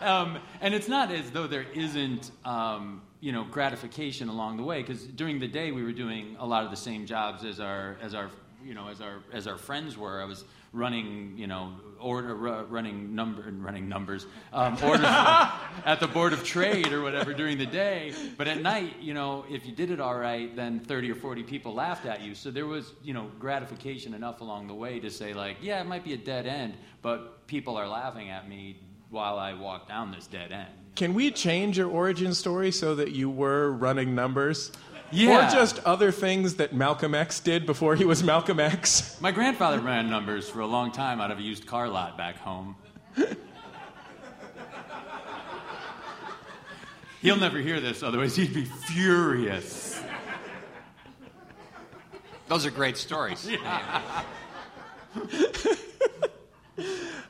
um, and it's not as though there isn't, um, you know, gratification along the way. Because during the day we were doing a lot of the same jobs as our as our you know as our as our friends were. I was running you know order ru- running number running numbers um, orders at the board of trade or whatever during the day. But at night, you know, if you did it all right, then thirty or forty people laughed at you. So there was you know gratification enough along the way to say like, yeah, it might be a dead end, but people are laughing at me while I walk down this dead end. Can we change your origin story so that you were running numbers? Yeah. Or just other things that Malcolm X did before he was Malcolm X? My grandfather ran numbers for a long time out of a used car lot back home. He'll never hear this, otherwise, he'd be furious. Those are great stories.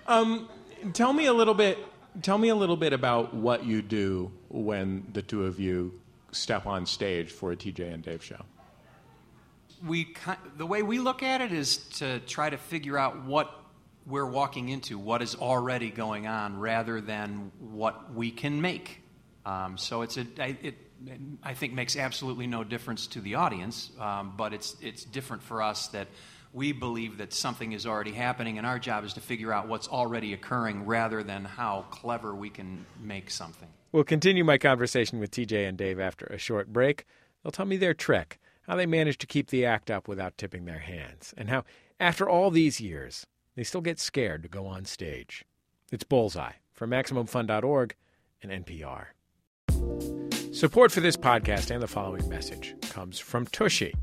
Um, tell me a little bit. Tell me a little bit about what you do when the two of you step on stage for a TJ and Dave show. we the way we look at it is to try to figure out what we're walking into, what is already going on, rather than what we can make. Um, so it's a, I, it, I think makes absolutely no difference to the audience, um, but it's it's different for us that we believe that something is already happening, and our job is to figure out what's already occurring, rather than how clever we can make something. We'll continue my conversation with TJ and Dave after a short break. They'll tell me their trick, how they manage to keep the act up without tipping their hands, and how, after all these years, they still get scared to go on stage. It's Bullseye from MaximumFun.org and NPR. Support for this podcast and the following message comes from Tushy.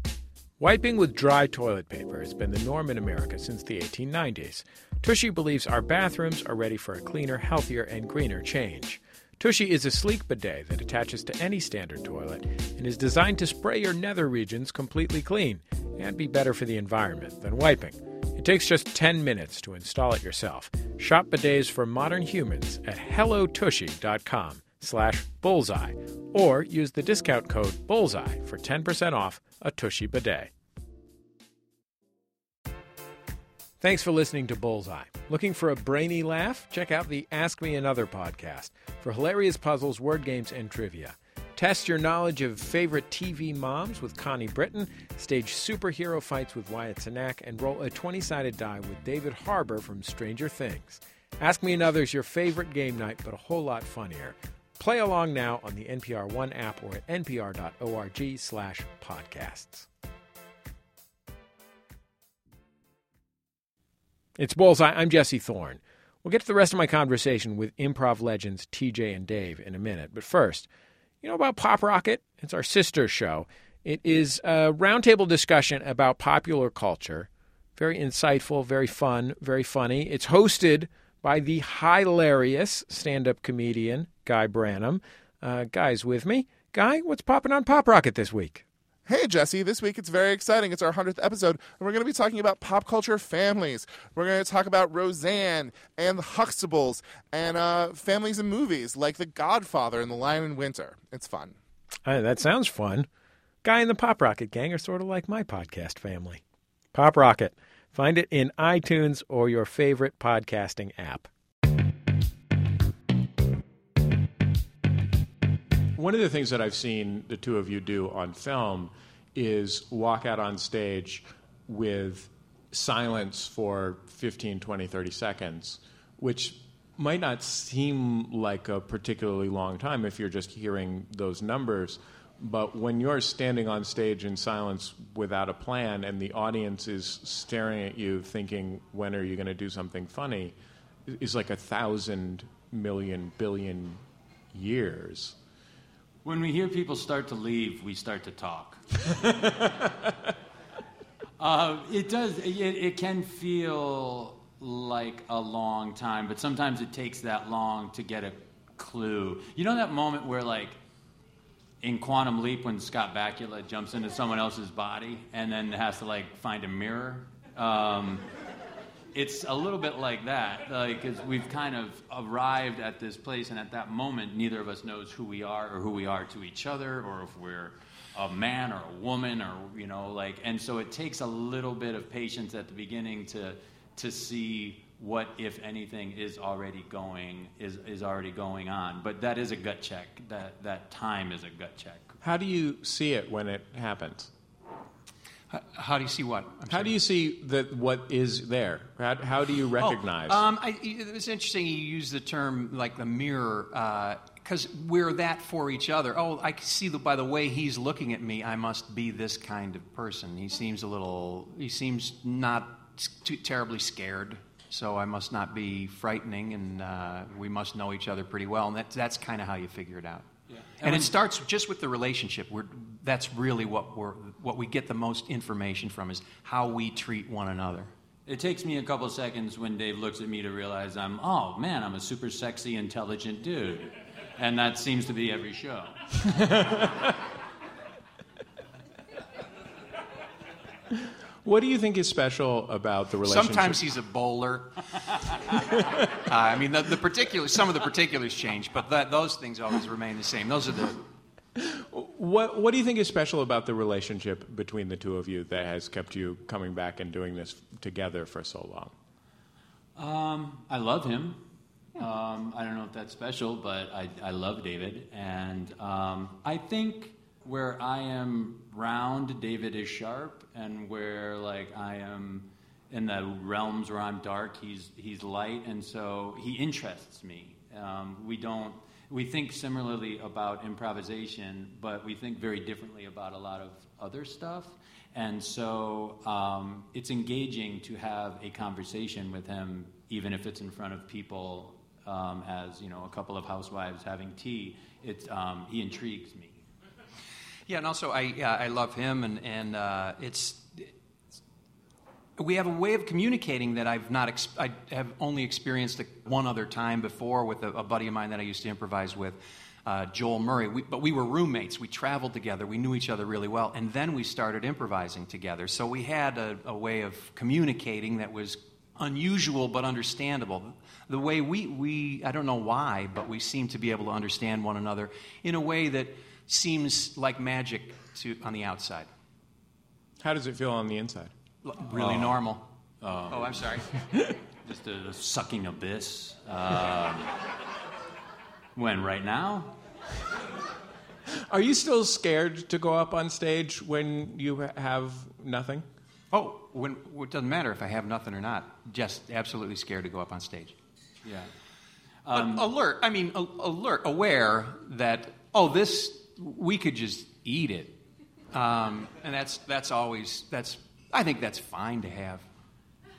Wiping with dry toilet paper has been the norm in America since the 1890s. Tushy believes our bathrooms are ready for a cleaner, healthier, and greener change. Tushy is a sleek bidet that attaches to any standard toilet and is designed to spray your nether regions completely clean and be better for the environment than wiping. It takes just 10 minutes to install it yourself. Shop bidets for modern humans at hellotushy.com slash bullseye or use the discount code bullseye for 10% off a Tushy bidet. Thanks for listening to Bullseye. Looking for a brainy laugh? Check out the Ask Me Another podcast for hilarious puzzles, word games, and trivia. Test your knowledge of favorite TV moms with Connie Britton, stage superhero fights with Wyatt Cenac, and roll a 20 sided die with David Harbour from Stranger Things. Ask Me Another's your favorite game night, but a whole lot funnier. Play along now on the NPR One app or at npr.org slash podcasts. It's Bullseye. I'm Jesse Thorne. We'll get to the rest of my conversation with improv legends TJ and Dave in a minute. But first, you know about Pop Rocket? It's our sister show. It is a roundtable discussion about popular culture. Very insightful, very fun, very funny. It's hosted by the hilarious stand up comedian Guy Branum. Uh, Guy's with me. Guy, what's popping on Pop Rocket this week? Hey, Jesse, this week it's very exciting. It's our 100th episode, and we're going to be talking about pop culture families. We're going to talk about Roseanne and the Huxtables and uh, families in movies like The Godfather and The Lion in Winter. It's fun. Uh, that sounds fun. Guy and the Pop Rocket Gang are sort of like my podcast family. Pop Rocket. Find it in iTunes or your favorite podcasting app. One of the things that I've seen the two of you do on film is walk out on stage with silence for 15, 20, 30 seconds, which might not seem like a particularly long time if you're just hearing those numbers. But when you're standing on stage in silence without a plan and the audience is staring at you thinking, when are you going to do something funny, is like a thousand million billion years. When we hear people start to leave, we start to talk. uh, it does. It, it can feel like a long time, but sometimes it takes that long to get a clue. You know that moment where, like, in Quantum Leap, when Scott Bakula jumps into someone else's body and then has to like find a mirror. Um, it's a little bit like that, because we've kind of arrived at this place, and at that moment, neither of us knows who we are or who we are to each other, or if we're a man or a woman, or you know, like, and so it takes a little bit of patience at the beginning to to see what, if anything, is already going is is already going on. But that is a gut check. That that time is a gut check. How do you see it when it happens? How do you see what? I'm How do you see that what is there? How, how do you recognize? Oh, um, I, it was interesting you use the term like the mirror because we're that for each other. Oh, I can see that by the way he's looking at me, I must be this kind of person. He seems a little. He seems not too terribly scared. So I must not be frightening, and uh, we must know each other pretty well. And that, that's kind of how you figure it out. And it starts just with the relationship. We're, that's really what, we're, what we get the most information from is how we treat one another. It takes me a couple seconds when Dave looks at me to realize I'm, oh man, I'm a super sexy, intelligent dude. And that seems to be every show. what do you think is special about the relationship? Sometimes he's a bowler. uh, I mean, the, the particulars, some of the particulars change, but that, those things always remain the same. Those are the. What What do you think is special about the relationship between the two of you that has kept you coming back and doing this together for so long? Um, I love him. Um, I don't know if that's special, but I, I love David. And um, I think where I am round, David is sharp, and where like I am in the realms where I'm dark, he's he's light, and so he interests me. Um, we don't we think similarly about improvisation, but we think very differently about a lot of other stuff. And so um, it's engaging to have a conversation with him, even if it's in front of people um, as you know a couple of housewives having tea. It um, he intrigues me. Yeah, and also I uh, I love him, and and uh, it's we have a way of communicating that I've not ex- I have only experienced one other time before with a, a buddy of mine that I used to improvise with, uh, Joel Murray. We, but we were roommates. We traveled together. We knew each other really well, and then we started improvising together. So we had a, a way of communicating that was unusual but understandable. The way we, we I don't know why, but we seem to be able to understand one another in a way that seems like magic to on the outside. How does it feel on the inside? L- Really Oh. normal. Oh. Oh, I'm sorry. Just a, sucking abyss. Um, when? Right now? Are you still scared to go up on stage when you have nothing? Oh, when, it doesn't matter if I have nothing or not. Just absolutely scared to go up on stage. Yeah. But alert. I mean, alert, aware that oh, this we could just eat it, um, and that's that's always that's. I think that's fine to have.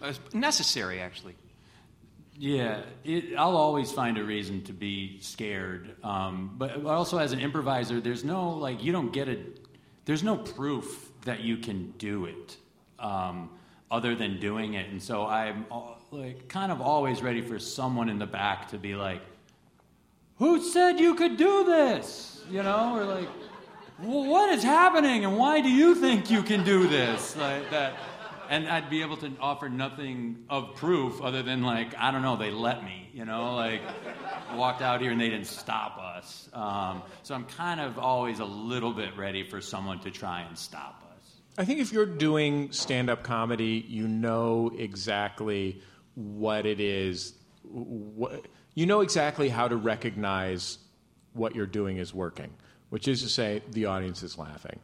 It's necessary, actually. Yeah, it, I'll always find a reason to be scared. Um, but also, as an improviser, there's no like you don't get it. There's no proof that you can do it, um, other than doing it. And so I'm like kind of always ready for someone in the back to be like, "Who said you could do this?" You know, or like, "Well, "What is happening, and why do you think you can do this?" Like that and I'd be able to offer nothing of proof other than like I don't know, they let me, you know, like walked out here and they didn't stop us. Um, so I'm kind of always a little bit ready for someone to try and stop us. I think if you're doing stand up comedy, you know exactly what it is. What, you know exactly how to recognize what you're doing is working, which is to say, the audience is laughing.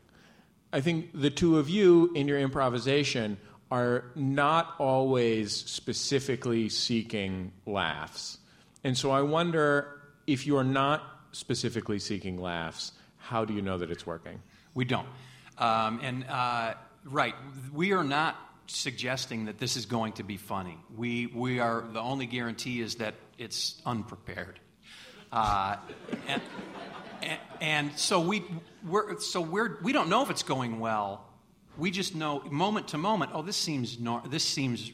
I think the two of you in your improvisation are not always specifically seeking laughs. And so I wonder if you're not specifically seeking laughs, how do you know that it's working? We don't. Um, and uh, right, we are not suggesting that this is going to be funny. We we are the only guarantee is that it's unprepared. Uh, and, and, and so we we're so we're we don't know if it's going well. We just know moment to moment. Oh, this seems nor- this seems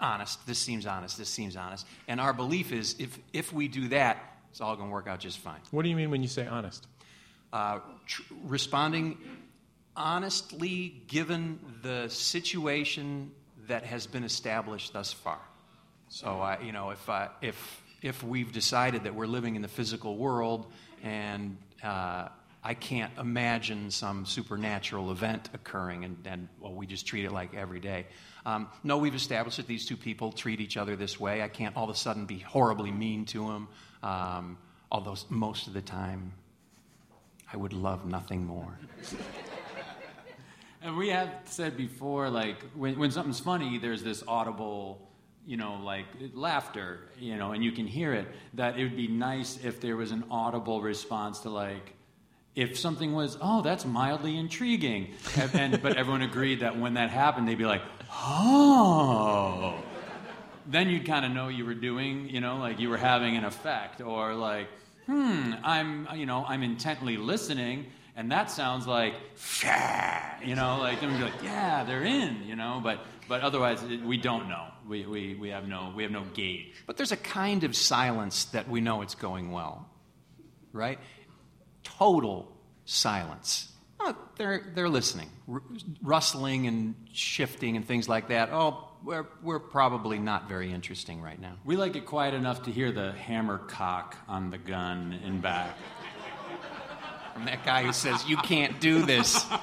honest. This seems honest. This seems honest. And our belief is if if we do that, it's all going to work out just fine. What do you mean when you say honest? Uh, tr- responding honestly, given the situation that has been established thus far. So, I, you know, if I, if if we've decided that we're living in the physical world and uh, I can't imagine some supernatural event occurring, and, and well, we just treat it like every day. Um, no, we've established that these two people treat each other this way. I can't all of a sudden be horribly mean to them, um, although most of the time I would love nothing more. And we have said before, like when, when something's funny, there's this audible, you know, like laughter, you know, and you can hear it. That it would be nice if there was an audible response to like, if something was, oh, that's mildly intriguing, and, but everyone agreed that when that happened, they'd be like, oh. Then you'd kind of know you were doing, you know, like you were having an effect, or like, hmm, I'm, you know, I'm intently listening, and that sounds like, you know, like be like, yeah, they're in, you know, but but otherwise it- we don't know. We, we, we have no we have no gauge. But there's a kind of silence that we know it's going well, right? Total silence. Oh, they're, they're listening. R- rustling and shifting and things like that. Oh, we're, we're probably not very interesting right now. We like it quiet enough to hear the hammer cock on the gun in back. From that guy who says, You can't do this.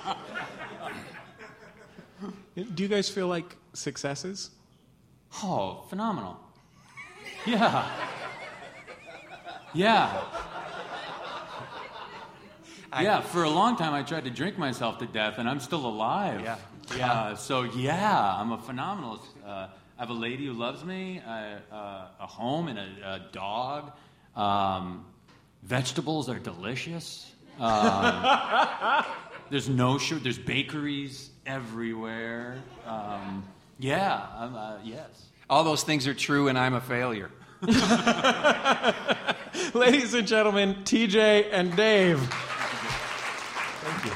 Do you guys feel like successes? Oh, phenomenal. Yeah. Yeah. yeah, for a long time I tried to drink myself to death and I'm still alive. Yeah. Yeah. Uh, so, yeah, I'm a phenomenal. Uh, I have a lady who loves me, uh, uh, a home, and a, a dog. Um, vegetables are delicious. Um, there's no sugar. There's bakeries everywhere. Um, yeah, I'm, uh, yes. All those things are true, and I'm a failure. Ladies and gentlemen, TJ and Dave. Thank you.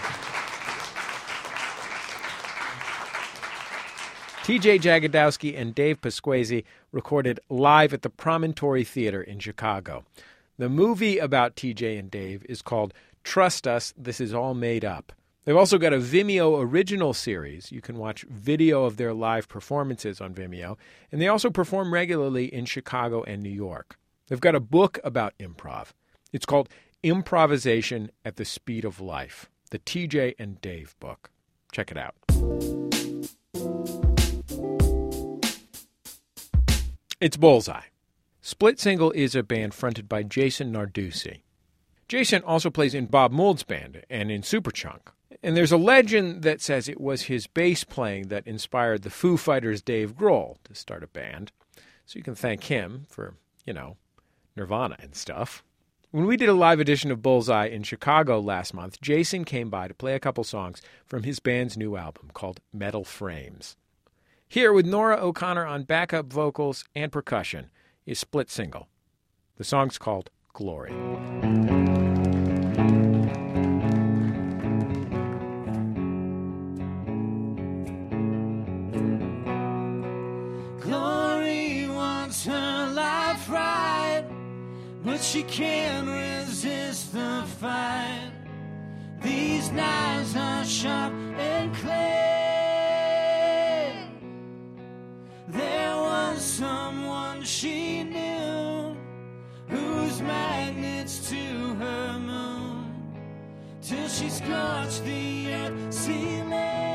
TJ Jagodowski and Dave Pasquesi recorded live at the Promontory Theater in Chicago. The movie about TJ and Dave is called Trust Us, This Is All Made Up. They've also got a Vimeo original series. You can watch video of their live performances on Vimeo. And they also perform regularly in Chicago and New York. They've got a book about improv. It's called Improvisation at the Speed of Life, the TJ and Dave book. Check it out. It's Bullseye. Split Single is a band fronted by Jason Narducy. Jason also plays in Bob Mould's band and in Superchunk. And there's a legend that says it was his bass playing that inspired the Foo Fighters' Dave Grohl to start a band. So you can thank him for, you know, Nirvana and stuff. When we did a live edition of Bullseye in Chicago last month, Jason came by to play a couple songs from his band's new album called Metal Frames. Here, with Nora O'Connor on backup vocals and percussion, is Split Single. The song's called Glory. She can't resist the fight. These knives are sharp and clear. There was someone she knew whose magnets to her moon till she scorched the earth ceiling.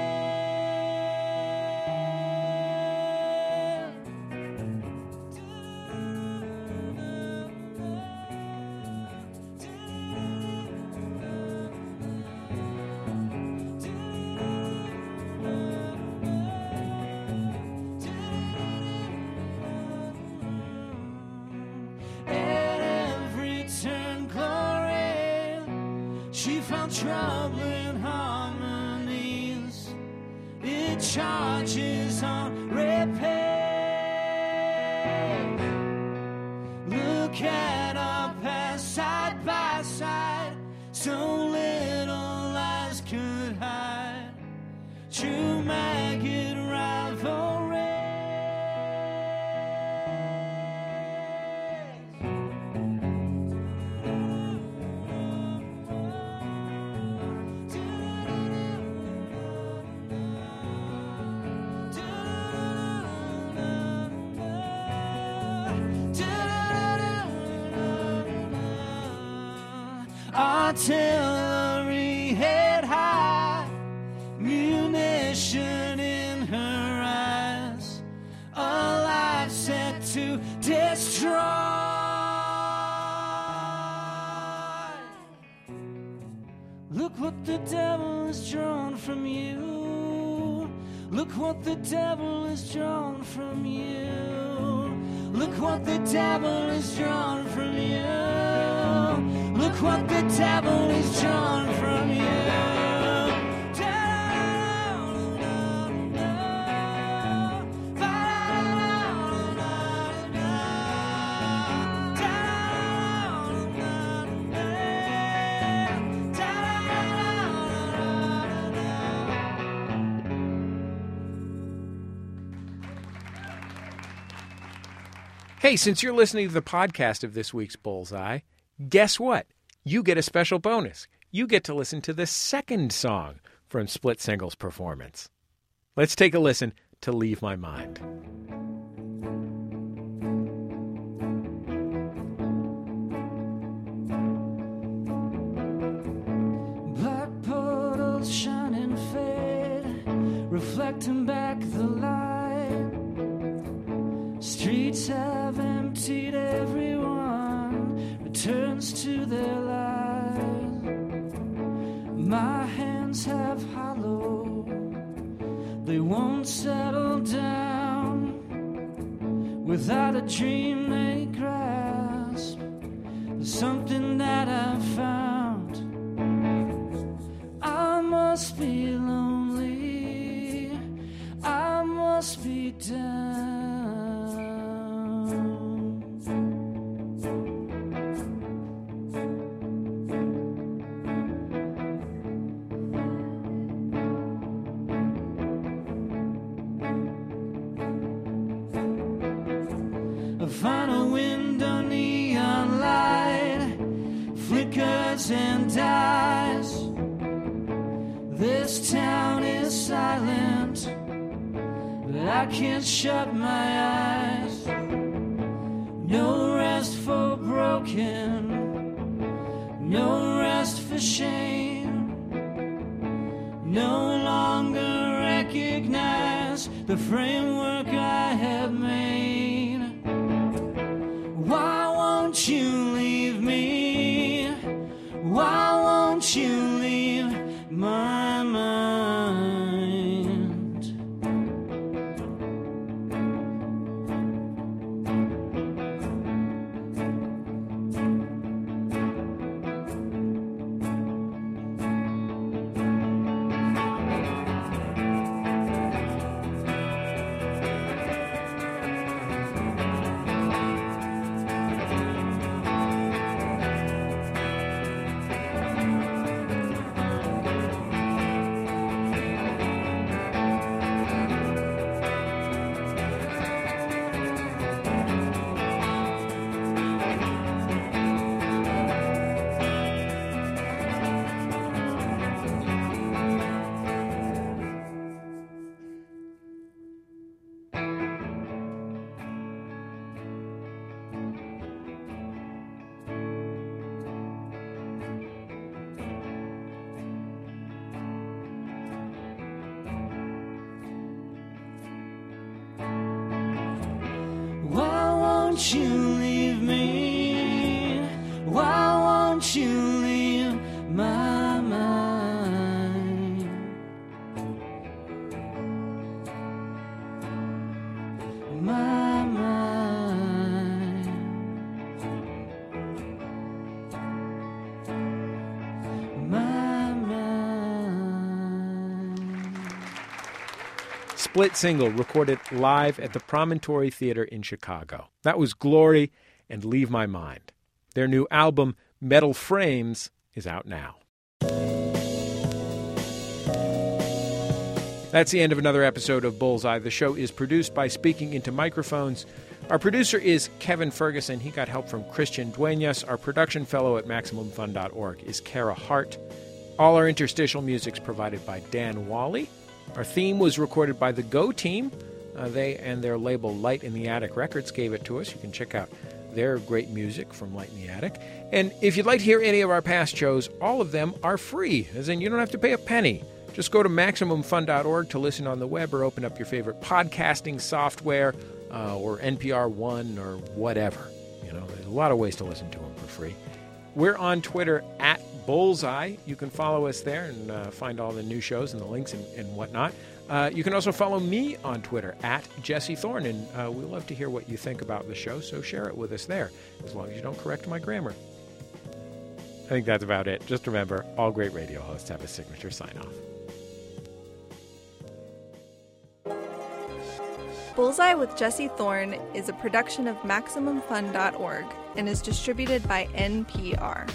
Artillery head high, munition in her eyes, a life set to destroy. Look what the devil has drawn from you. Look what the devil has drawn from you. Look what the devil has drawn from you. What the devil has drawn from you. Hey, since you're listening to the podcast of this week's Bullseye, guess what? You get a special bonus. You get to listen to the second song from Split Singles performance. Let's take a listen to Leave My Mind. Reflecting back the light. Streets have emptied, everyone returns to their lives. My hands have hollow, they won't settle down without a dream they grasp. Something that I found. I must be lonely. I must be down. Won't you leave me? Why won't you Split single recorded live at the Promontory Theater in Chicago. That was Glory and Leave My Mind. Their new album, Metal Frames, is out now. That's the end of another episode of Bullseye. The show is produced by Speaking Into Microphones. Our producer is Kevin Ferguson. He got help from Christian Duenas. Our production fellow at MaximumFun.org is Kara Hart. All our interstitial music is provided by Dan Wally. Our theme was recorded by the Go team. Uh, they and their label Light in the Attic Records gave it to us. You can check out their great music from Light in the Attic. And if you'd like to hear any of our past shows, all of them are free, as in you don't have to pay a penny. Just go to MaximumFun.org to listen on the web or open up your favorite podcasting software uh, or NPR One or whatever. You know, there's a lot of ways to listen to them for free. We're on Twitter at Bullseye. You can follow us there and uh, find all the new shows and the links and, and whatnot. Uh, you can also follow me on Twitter at Jesse Thorn, and uh, we love to hear what you think about the show, so share it with us there, as long as you don't correct my grammar. I think that's about it. Just remember, all great radio hosts have a signature sign off. Bullseye with Jesse Thorn is a production of MaximumFun.org and is distributed by NPR.